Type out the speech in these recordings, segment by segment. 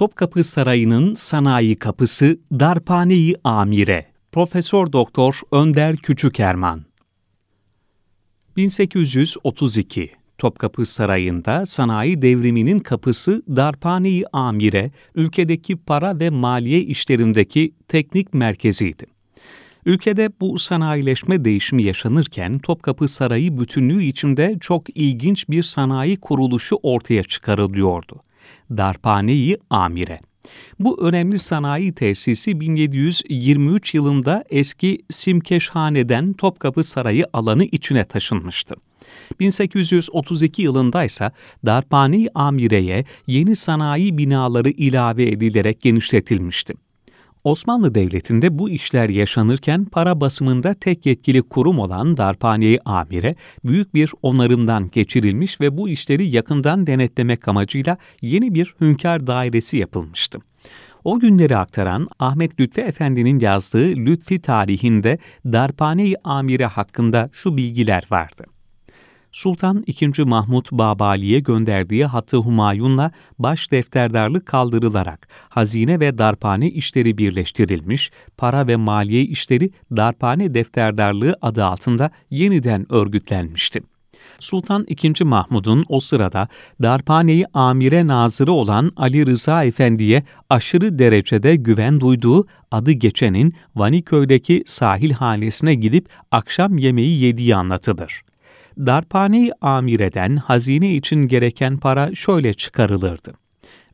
Topkapı Sarayı'nın sanayi kapısı Darphane-i Amire. Profesör Doktor Önder Küçükerman 1832 Topkapı Sarayı'nda sanayi devriminin kapısı Darphane-i Amire, ülkedeki para ve maliye işlerindeki teknik merkeziydi. Ülkede bu sanayileşme değişimi yaşanırken Topkapı Sarayı bütünlüğü içinde çok ilginç bir sanayi kuruluşu ortaya çıkarılıyordu. Darphane-i Amire. Bu önemli sanayi tesisi 1723 yılında eski Simkeşhane'den Topkapı Sarayı alanı içine taşınmıştı. 1832 yılında ise Darphane-i Amire'ye yeni sanayi binaları ilave edilerek genişletilmişti. Osmanlı Devleti'nde bu işler yaşanırken para basımında tek yetkili kurum olan Darphane-i Amire büyük bir onarımdan geçirilmiş ve bu işleri yakından denetlemek amacıyla yeni bir hünkâr dairesi yapılmıştı. O günleri aktaran Ahmet Lütfi Efendi'nin yazdığı Lütfi tarihinde Darphane-i Amire hakkında şu bilgiler vardı. Sultan II. Mahmud Babali'ye gönderdiği Hattı Humayun'la baş defterdarlık kaldırılarak hazine ve darphane işleri birleştirilmiş, para ve maliye işleri darphane defterdarlığı adı altında yeniden örgütlenmişti. Sultan II. Mahmud'un o sırada darphaneyi amire nazırı olan Ali Rıza Efendi'ye aşırı derecede güven duyduğu adı geçenin Vaniköy'deki sahil hanesine gidip akşam yemeği yediği anlatılır. Darphane-i Amire'den hazine için gereken para şöyle çıkarılırdı.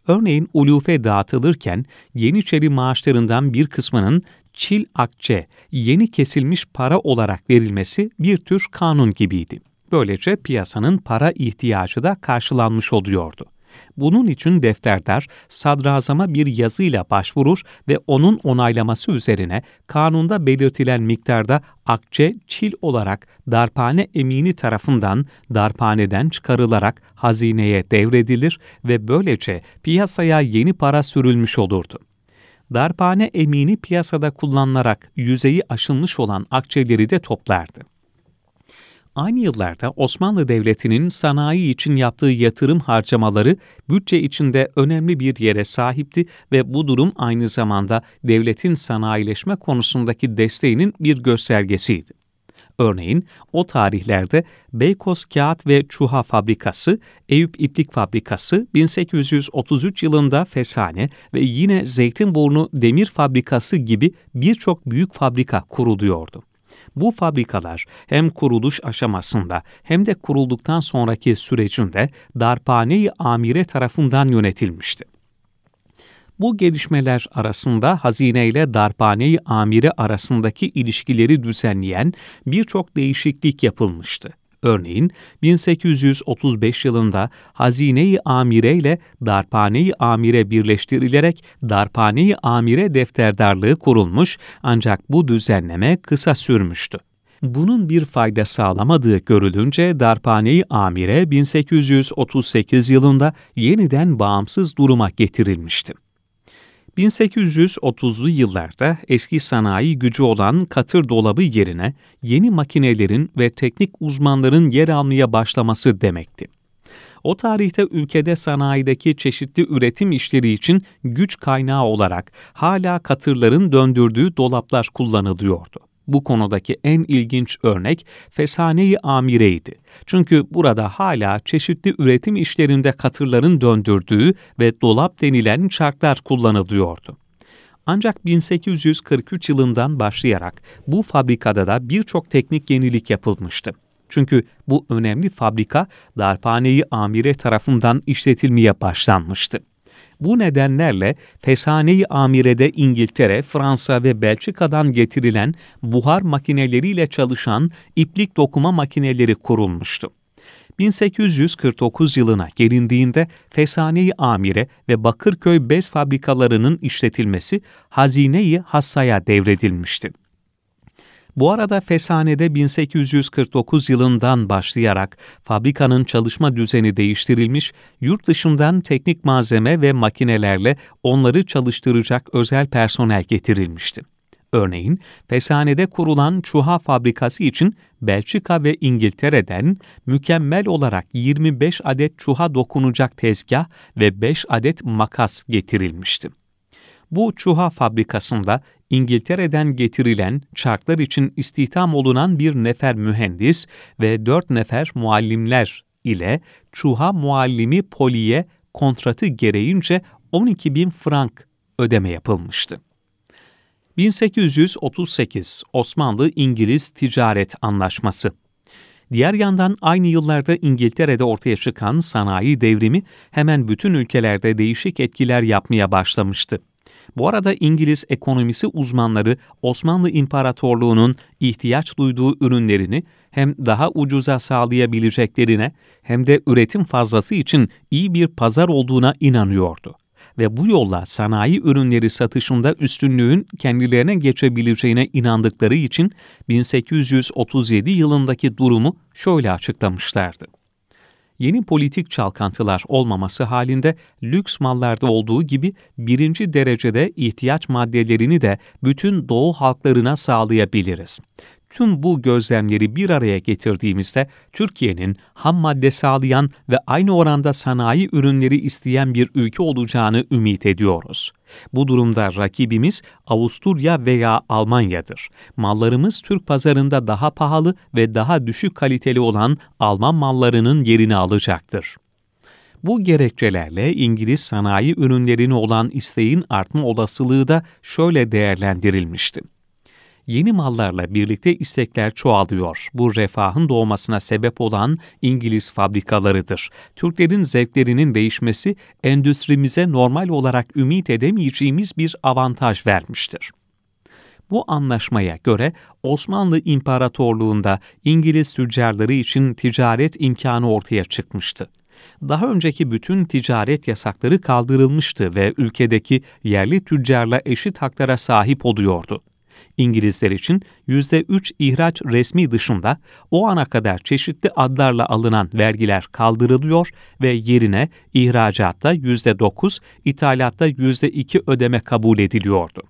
Örneğin ulufe dağıtılırken Yeniçeri maaşlarından bir kısmının çil akçe, yeni kesilmiş para olarak verilmesi bir tür kanun gibiydi. Böylece piyasanın para ihtiyacı da karşılanmış oluyordu. Bunun için defterdar sadrazama bir yazıyla başvurur ve onun onaylaması üzerine kanunda belirtilen miktarda akçe çil olarak darphane emini tarafından darphaneden çıkarılarak hazineye devredilir ve böylece piyasaya yeni para sürülmüş olurdu. Darphane emini piyasada kullanılarak yüzeyi aşılmış olan akçeleri de toplardı. Aynı yıllarda Osmanlı Devleti'nin sanayi için yaptığı yatırım harcamaları bütçe içinde önemli bir yere sahipti ve bu durum aynı zamanda devletin sanayileşme konusundaki desteğinin bir göstergesiydi. Örneğin o tarihlerde Beykoz Kağıt ve Çuha Fabrikası, Eyüp İplik Fabrikası, 1833 yılında Fesane ve yine Zeytinburnu Demir Fabrikası gibi birçok büyük fabrika kuruluyordu. Bu fabrikalar hem kuruluş aşamasında hem de kurulduktan sonraki sürecinde Darphane-i Amire tarafından yönetilmişti. Bu gelişmeler arasında hazine ile darphane-i amire arasındaki ilişkileri düzenleyen birçok değişiklik yapılmıştı. Örneğin 1835 yılında Hazine-i Amire ile Darphane-i Amire birleştirilerek Darphane-i Amire defterdarlığı kurulmuş ancak bu düzenleme kısa sürmüştü. Bunun bir fayda sağlamadığı görülünce Darphane-i Amire 1838 yılında yeniden bağımsız duruma getirilmişti. 1830'lu yıllarda eski sanayi gücü olan katır dolabı yerine yeni makinelerin ve teknik uzmanların yer almaya başlaması demekti. O tarihte ülkede sanayideki çeşitli üretim işleri için güç kaynağı olarak hala katırların döndürdüğü dolaplar kullanılıyordu. Bu konudaki en ilginç örnek Fesane-i Amire'ydi. Çünkü burada hala çeşitli üretim işlerinde katırların döndürdüğü ve dolap denilen çarklar kullanılıyordu. Ancak 1843 yılından başlayarak bu fabrikada da birçok teknik yenilik yapılmıştı. Çünkü bu önemli fabrika Darphane-i Amire tarafından işletilmeye başlanmıştı. Bu nedenlerle Fesane-i Amire'de İngiltere, Fransa ve Belçika'dan getirilen buhar makineleriyle çalışan iplik dokuma makineleri kurulmuştu. 1849 yılına gelindiğinde Fesane-i Amire ve Bakırköy bez fabrikalarının işletilmesi Hazine-i Hassa'ya devredilmişti. Bu arada Fesane'de 1849 yılından başlayarak fabrikanın çalışma düzeni değiştirilmiş, yurt dışından teknik malzeme ve makinelerle onları çalıştıracak özel personel getirilmişti. Örneğin, Fesane'de kurulan çuha fabrikası için Belçika ve İngiltere'den mükemmel olarak 25 adet çuha dokunacak tezgah ve 5 adet makas getirilmişti. Bu çuha fabrikasında İngiltere'den getirilen çarklar için istihdam olunan bir nefer mühendis ve dört nefer muallimler ile çuha muallimi Poli'ye kontratı gereğince 12 bin frank ödeme yapılmıştı. 1838 Osmanlı-İngiliz Ticaret Anlaşması Diğer yandan aynı yıllarda İngiltere'de ortaya çıkan sanayi devrimi hemen bütün ülkelerde değişik etkiler yapmaya başlamıştı. Bu arada İngiliz ekonomisi uzmanları Osmanlı İmparatorluğu'nun ihtiyaç duyduğu ürünlerini hem daha ucuza sağlayabileceklerine hem de üretim fazlası için iyi bir pazar olduğuna inanıyordu. Ve bu yolla sanayi ürünleri satışında üstünlüğün kendilerine geçebileceğine inandıkları için 1837 yılındaki durumu şöyle açıklamışlardı yeni politik çalkantılar olmaması halinde lüks mallarda olduğu gibi birinci derecede ihtiyaç maddelerini de bütün doğu halklarına sağlayabiliriz. Tüm bu gözlemleri bir araya getirdiğimizde Türkiye'nin ham madde sağlayan ve aynı oranda sanayi ürünleri isteyen bir ülke olacağını ümit ediyoruz. Bu durumda rakibimiz Avusturya veya Almanya'dır. Mallarımız Türk pazarında daha pahalı ve daha düşük kaliteli olan Alman mallarının yerini alacaktır. Bu gerekçelerle İngiliz sanayi ürünlerine olan isteğin artma olasılığı da şöyle değerlendirilmişti yeni mallarla birlikte istekler çoğalıyor. Bu refahın doğmasına sebep olan İngiliz fabrikalarıdır. Türklerin zevklerinin değişmesi endüstrimize normal olarak ümit edemeyeceğimiz bir avantaj vermiştir. Bu anlaşmaya göre Osmanlı İmparatorluğu'nda İngiliz tüccarları için ticaret imkanı ortaya çıkmıştı. Daha önceki bütün ticaret yasakları kaldırılmıştı ve ülkedeki yerli tüccarla eşit haklara sahip oluyordu. İngilizler için %3 ihraç resmi dışında o ana kadar çeşitli adlarla alınan vergiler kaldırılıyor ve yerine ihracatta %9, ithalatta %2 ödeme kabul ediliyordu.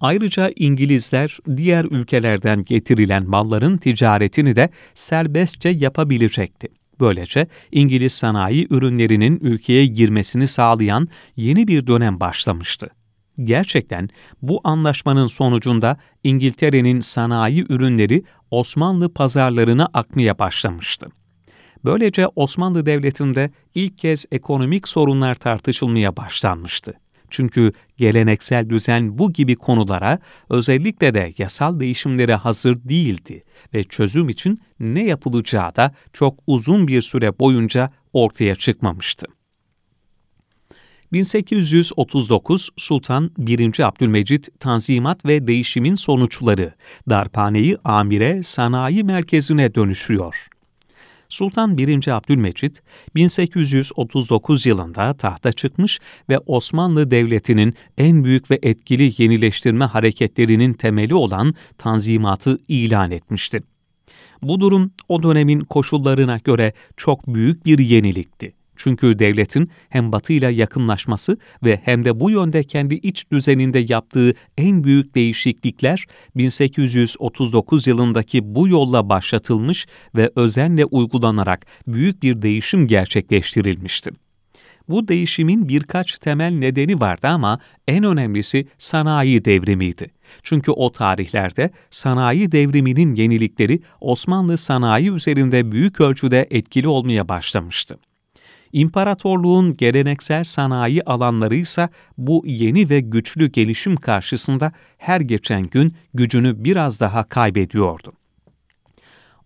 Ayrıca İngilizler diğer ülkelerden getirilen malların ticaretini de serbestçe yapabilecekti. Böylece İngiliz sanayi ürünlerinin ülkeye girmesini sağlayan yeni bir dönem başlamıştı. Gerçekten bu anlaşmanın sonucunda İngiltere'nin sanayi ürünleri Osmanlı pazarlarına akmaya başlamıştı. Böylece Osmanlı Devleti'nde ilk kez ekonomik sorunlar tartışılmaya başlanmıştı. Çünkü geleneksel düzen bu gibi konulara özellikle de yasal değişimlere hazır değildi ve çözüm için ne yapılacağı da çok uzun bir süre boyunca ortaya çıkmamıştı. 1839 Sultan 1. Abdülmecit Tanzimat ve Değişimin Sonuçları Darphane'yi amire sanayi merkezine dönüşüyor. Sultan 1. Abdülmecit 1839 yılında tahta çıkmış ve Osmanlı Devleti'nin en büyük ve etkili yenileştirme hareketlerinin temeli olan Tanzimat'ı ilan etmişti. Bu durum o dönemin koşullarına göre çok büyük bir yenilikti. Çünkü devletin hem Batı ile yakınlaşması ve hem de bu yönde kendi iç düzeninde yaptığı en büyük değişiklikler 1839 yılındaki bu yolla başlatılmış ve özenle uygulanarak büyük bir değişim gerçekleştirilmişti. Bu değişimin birkaç temel nedeni vardı ama en önemlisi sanayi devrimiydi. Çünkü o tarihlerde sanayi devriminin yenilikleri Osmanlı sanayi üzerinde büyük ölçüde etkili olmaya başlamıştı. İmparatorluğun geleneksel sanayi alanları ise bu yeni ve güçlü gelişim karşısında her geçen gün gücünü biraz daha kaybediyordu.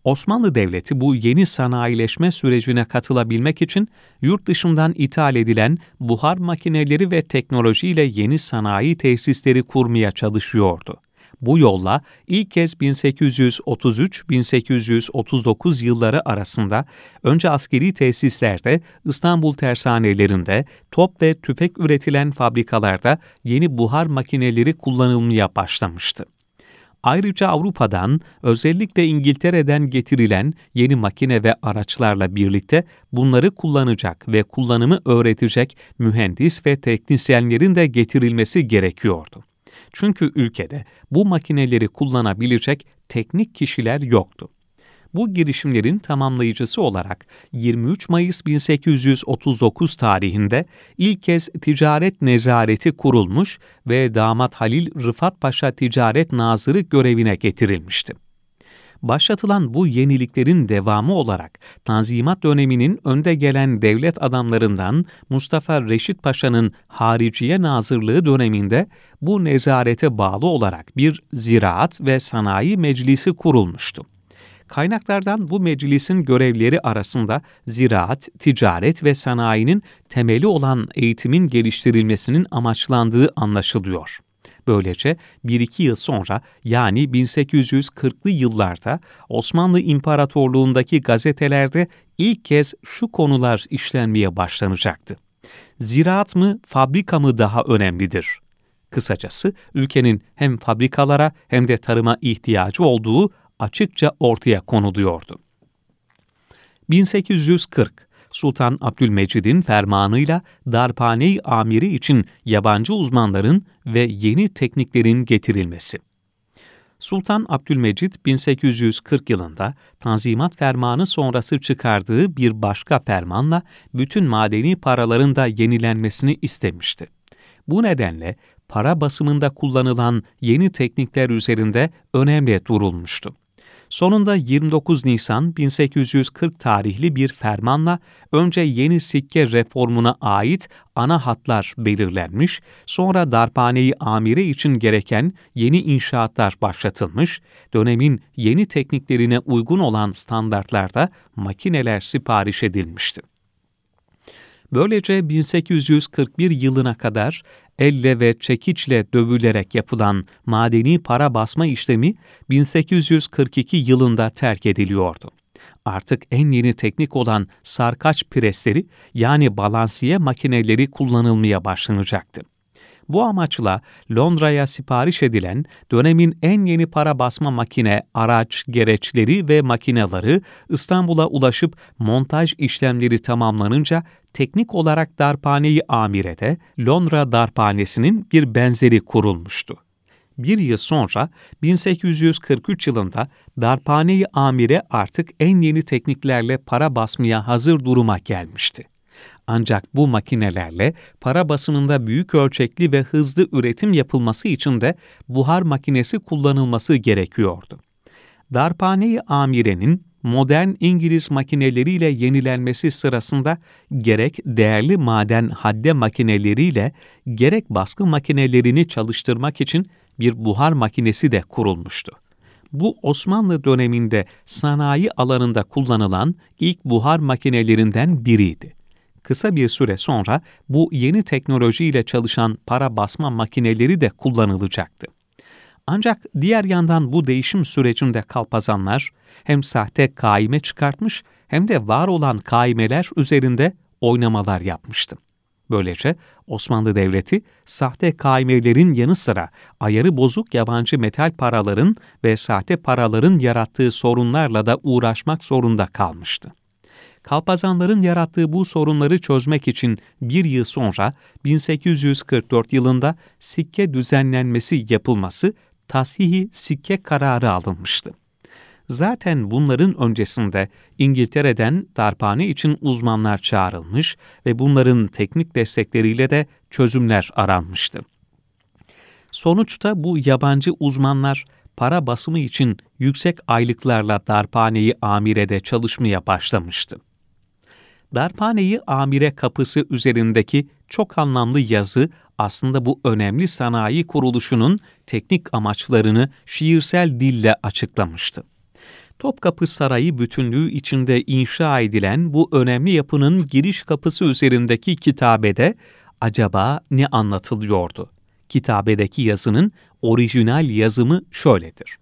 Osmanlı Devleti bu yeni sanayileşme sürecine katılabilmek için yurt dışından ithal edilen buhar makineleri ve teknolojiyle yeni sanayi tesisleri kurmaya çalışıyordu. Bu yolla ilk kez 1833-1839 yılları arasında önce askeri tesislerde, İstanbul tersanelerinde, top ve tüfek üretilen fabrikalarda yeni buhar makineleri kullanılmaya başlamıştı. Ayrıca Avrupa'dan, özellikle İngiltere'den getirilen yeni makine ve araçlarla birlikte bunları kullanacak ve kullanımı öğretecek mühendis ve teknisyenlerin de getirilmesi gerekiyordu. Çünkü ülkede bu makineleri kullanabilecek teknik kişiler yoktu. Bu girişimlerin tamamlayıcısı olarak 23 Mayıs 1839 tarihinde ilk kez ticaret nezareti kurulmuş ve damat Halil Rıfat Paşa Ticaret Nazırı görevine getirilmişti. Başlatılan bu yeniliklerin devamı olarak Tanzimat döneminin önde gelen devlet adamlarından Mustafa Reşit Paşa'nın Hariciye Nazırlığı döneminde bu nezarete bağlı olarak bir ziraat ve sanayi meclisi kurulmuştu. Kaynaklardan bu meclisin görevleri arasında ziraat, ticaret ve sanayinin temeli olan eğitimin geliştirilmesinin amaçlandığı anlaşılıyor. Böylece bir iki yıl sonra yani 1840'lı yıllarda Osmanlı İmparatorluğundaki gazetelerde ilk kez şu konular işlenmeye başlanacaktı. Ziraat mı, fabrika mı daha önemlidir? Kısacası ülkenin hem fabrikalara hem de tarıma ihtiyacı olduğu açıkça ortaya konuluyordu. 1840 Sultan Abdülmecid'in fermanıyla darphane amiri için yabancı uzmanların ve yeni tekniklerin getirilmesi. Sultan Abdülmecid 1840 yılında Tanzimat Fermanı sonrası çıkardığı bir başka fermanla bütün madeni paraların da yenilenmesini istemişti. Bu nedenle para basımında kullanılan yeni teknikler üzerinde önemli durulmuştu. Sonunda 29 Nisan 1840 tarihli bir fermanla önce yeni sikke reformuna ait ana hatlar belirlenmiş, sonra darphaneyi amire için gereken yeni inşaatlar başlatılmış, dönemin yeni tekniklerine uygun olan standartlarda makineler sipariş edilmişti. Böylece 1841 yılına kadar elle ve çekiçle dövülerek yapılan madeni para basma işlemi 1842 yılında terk ediliyordu. Artık en yeni teknik olan sarkaç presleri yani balansiye makineleri kullanılmaya başlanacaktı. Bu amaçla Londra'ya sipariş edilen dönemin en yeni para basma makine, araç, gereçleri ve makineleri İstanbul'a ulaşıp montaj işlemleri tamamlanınca teknik olarak darphaneyi amirede Londra darphanesinin bir benzeri kurulmuştu. Bir yıl sonra 1843 yılında darphaneyi amire artık en yeni tekniklerle para basmaya hazır duruma gelmişti. Ancak bu makinelerle para basımında büyük ölçekli ve hızlı üretim yapılması için de buhar makinesi kullanılması gerekiyordu. Darphane-i Amire'nin modern İngiliz makineleriyle yenilenmesi sırasında gerek değerli maden hadde makineleriyle gerek baskı makinelerini çalıştırmak için bir buhar makinesi de kurulmuştu. Bu Osmanlı döneminde sanayi alanında kullanılan ilk buhar makinelerinden biriydi. Kısa bir süre sonra bu yeni teknolojiyle çalışan para basma makineleri de kullanılacaktı. Ancak diğer yandan bu değişim sürecinde kalpazanlar hem sahte kaime çıkartmış hem de var olan kaimeler üzerinde oynamalar yapmıştı. Böylece Osmanlı Devleti sahte kaimelerin yanı sıra ayarı bozuk yabancı metal paraların ve sahte paraların yarattığı sorunlarla da uğraşmak zorunda kalmıştı. Kalpazanların yarattığı bu sorunları çözmek için bir yıl sonra 1844 yılında sikke düzenlenmesi yapılması tasihi sikke kararı alınmıştı. Zaten bunların öncesinde İngiltere'den darphane için uzmanlar çağrılmış ve bunların teknik destekleriyle de çözümler aranmıştı. Sonuçta bu yabancı uzmanlar para basımı için yüksek aylıklarla darphaneyi amirede çalışmaya başlamıştı. Darphaneyi amire kapısı üzerindeki çok anlamlı yazı aslında bu önemli sanayi kuruluşunun teknik amaçlarını şiirsel dille açıklamıştı. Topkapı Sarayı bütünlüğü içinde inşa edilen bu önemli yapının giriş kapısı üzerindeki kitabede acaba ne anlatılıyordu? Kitabedeki yazının orijinal yazımı şöyledir.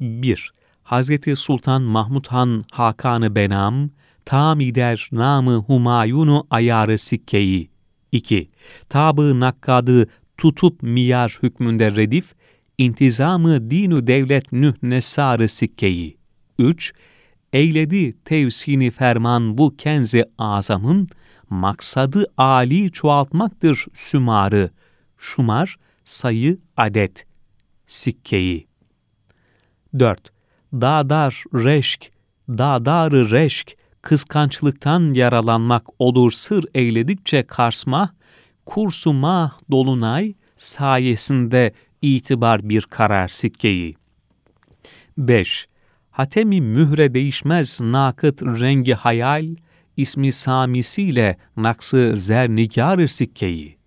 1. Hazreti Sultan Mahmud Han Hakanı Benam, tamider namı Humayunu ayarı sikkeyi. 2. Tabı nakkadı tutup miyar hükmünde redif, intizamı dinu devlet nüh nesarı sikkeyi. 3. Eyledi tevsini ferman bu kenzi azamın, maksadı ali çoğaltmaktır sümarı. Şumar, sayı, adet, sikkeyi. 4. Dağdar, reşk, dağdarı reşk, kıskançlıktan yaralanmak olur sır eyledikçe karsma, kursuma dolunay sayesinde itibar bir karar sikkeyi. 5. Hatemi mühre değişmez nakıt rengi hayal, ismi samisiyle naksı zernigar sikkeyi.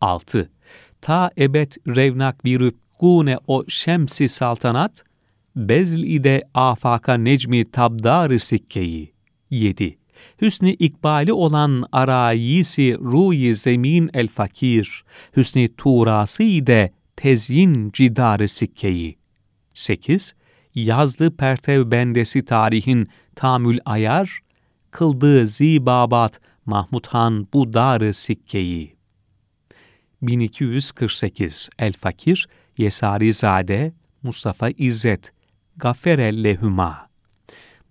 6. Ta ebed revnak bir gune o şemsi saltanat, bezl ide afaka necmi tabdar sikkeyi. 7. Hüsnü ikbali olan arayisi ruyi zemin el fakir, hüsnü turası ide tezyin cidarı sikkeyi. 8. Yazlı pertev bendesi tarihin tamül ayar, kıldığı zibabat Mahmud Han bu darı sikkeyi. 1248 El Fakir, Yesarizade, Mustafa İzzet, Gaffere lehuma.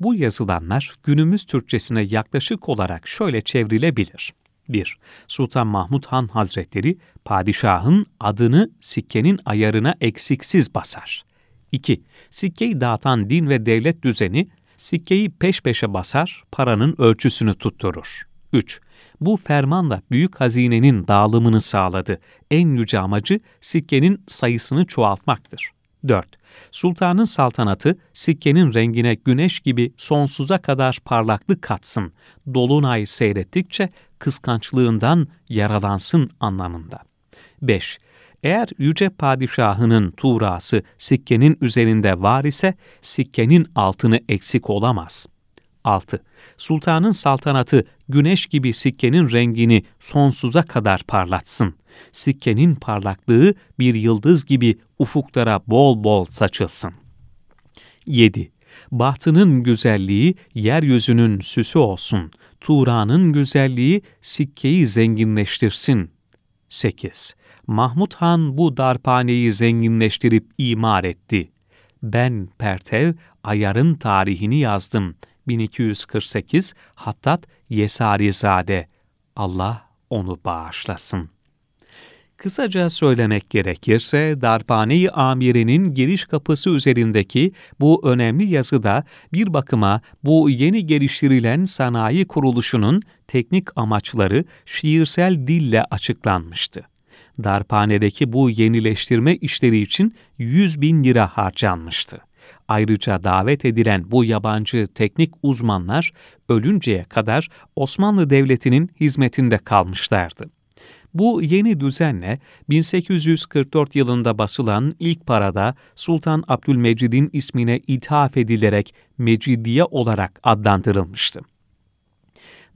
Bu yazılanlar günümüz Türkçesine yaklaşık olarak şöyle çevrilebilir. 1. Sultan Mahmud Han Hazretleri, padişahın adını sikkenin ayarına eksiksiz basar. 2. Sikkeyi dağıtan din ve devlet düzeni, sikkeyi peş peşe basar, paranın ölçüsünü tutturur. 3. Bu fermanla büyük hazinenin dağılımını sağladı. En yüce amacı sikkenin sayısını çoğaltmaktır. 4. Sultanın saltanatı sikkenin rengine güneş gibi sonsuza kadar parlaklık katsın, dolunay seyrettikçe kıskançlığından yaralansın anlamında. 5. Eğer yüce padişahının tuğrası sikkenin üzerinde var ise sikkenin altını eksik olamaz. 6. Sultanın saltanatı güneş gibi sikkenin rengini sonsuza kadar parlatsın. Sikkenin parlaklığı bir yıldız gibi ufuklara bol bol saçılsın. 7. Bahtının güzelliği yeryüzünün süsü olsun. Tuğra'nın güzelliği sikkeyi zenginleştirsin. 8. Mahmud Han bu darpaneyi zenginleştirip imar etti. Ben Pertev ayarın tarihini yazdım. 1248 Hattat Yesarizade. Allah onu bağışlasın. Kısaca söylemek gerekirse Darphane-i Amiri'nin giriş kapısı üzerindeki bu önemli yazıda bir bakıma bu yeni geliştirilen sanayi kuruluşunun teknik amaçları şiirsel dille açıklanmıştı. Darphane'deki bu yenileştirme işleri için 100 bin lira harcanmıştı. Ayrıca davet edilen bu yabancı teknik uzmanlar ölünceye kadar Osmanlı Devleti'nin hizmetinde kalmışlardı. Bu yeni düzenle 1844 yılında basılan ilk parada Sultan Abdülmecid'in ismine ithaf edilerek Mecidiye olarak adlandırılmıştı.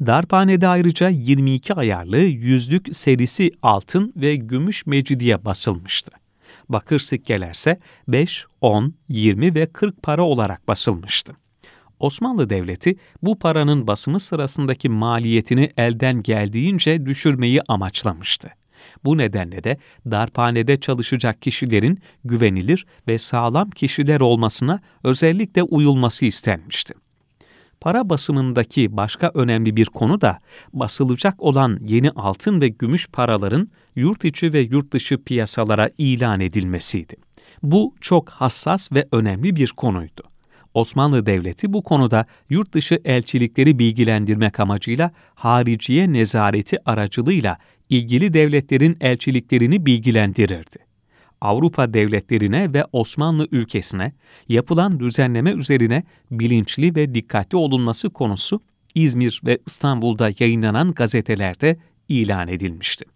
Darphane'de ayrıca 22 ayarlı yüzlük serisi altın ve gümüş mecidiye basılmıştı. Bakır sikkelerse 5, 10, 20 ve 40 para olarak basılmıştı. Osmanlı Devleti bu paranın basımı sırasındaki maliyetini elden geldiğince düşürmeyi amaçlamıştı. Bu nedenle de darphanede çalışacak kişilerin güvenilir ve sağlam kişiler olmasına özellikle uyulması istenmişti. Para basımındaki başka önemli bir konu da basılacak olan yeni altın ve gümüş paraların yurt içi ve yurt dışı piyasalara ilan edilmesiydi. Bu çok hassas ve önemli bir konuydu. Osmanlı Devleti bu konuda yurt dışı elçilikleri bilgilendirmek amacıyla hariciye nezareti aracılığıyla ilgili devletlerin elçiliklerini bilgilendirirdi. Avrupa devletlerine ve Osmanlı ülkesine yapılan düzenleme üzerine bilinçli ve dikkatli olunması konusu İzmir ve İstanbul'da yayınlanan gazetelerde ilan edilmişti.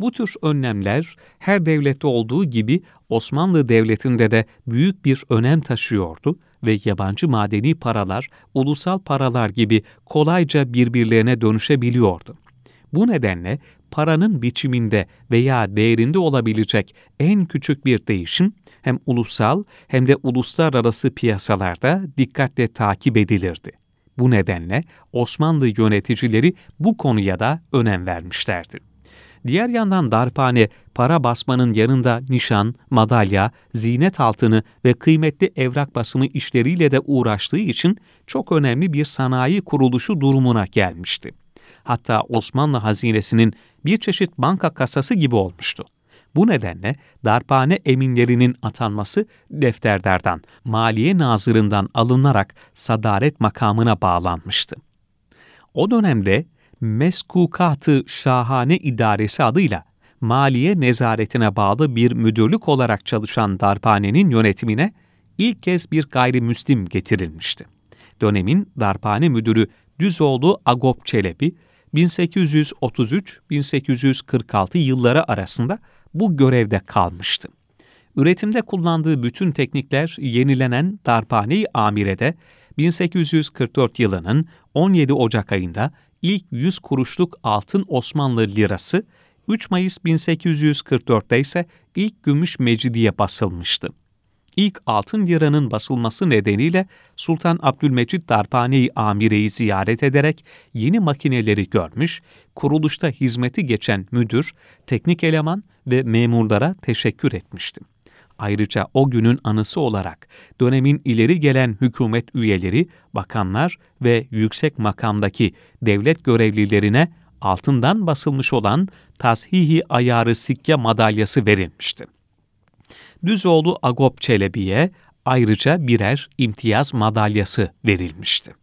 Bu tür önlemler her devlette olduğu gibi Osmanlı Devleti'nde de büyük bir önem taşıyordu ve yabancı madeni paralar, ulusal paralar gibi kolayca birbirlerine dönüşebiliyordu. Bu nedenle paranın biçiminde veya değerinde olabilecek en küçük bir değişim hem ulusal hem de uluslararası piyasalarda dikkatle takip edilirdi. Bu nedenle Osmanlı yöneticileri bu konuya da önem vermişlerdi. Diğer yandan darphane para basmanın yanında nişan, madalya, zinet altını ve kıymetli evrak basımı işleriyle de uğraştığı için çok önemli bir sanayi kuruluşu durumuna gelmişti. Hatta Osmanlı hazinesinin bir çeşit banka kasası gibi olmuştu. Bu nedenle darphane eminlerinin atanması defterdardan, maliye nazırından alınarak sadaret makamına bağlanmıştı. O dönemde Meskukatı Şahane İdaresi adıyla maliye nezaretine bağlı bir müdürlük olarak çalışan darphanenin yönetimine ilk kez bir gayrimüslim getirilmişti. Dönemin darphane müdürü Düzoğlu Agop Çelebi, 1833-1846 yılları arasında bu görevde kalmıştı. Üretimde kullandığı bütün teknikler yenilenen darphane-i amirede 1844 yılının 17 Ocak ayında ilk 100 kuruşluk altın Osmanlı lirası, 3 Mayıs 1844'te ise ilk gümüş mecidiye basılmıştı. İlk altın liranın basılması nedeniyle Sultan Abdülmecid Darphane-i Amire'yi ziyaret ederek yeni makineleri görmüş, kuruluşta hizmeti geçen müdür, teknik eleman ve memurlara teşekkür etmişti. Ayrıca o günün anısı olarak dönemin ileri gelen hükümet üyeleri, bakanlar ve yüksek makamdaki devlet görevlilerine altından basılmış olan Tazhihi Ayarı Sikke madalyası verilmişti. Düzoğlu Agop Çelebi'ye ayrıca birer imtiyaz madalyası verilmişti.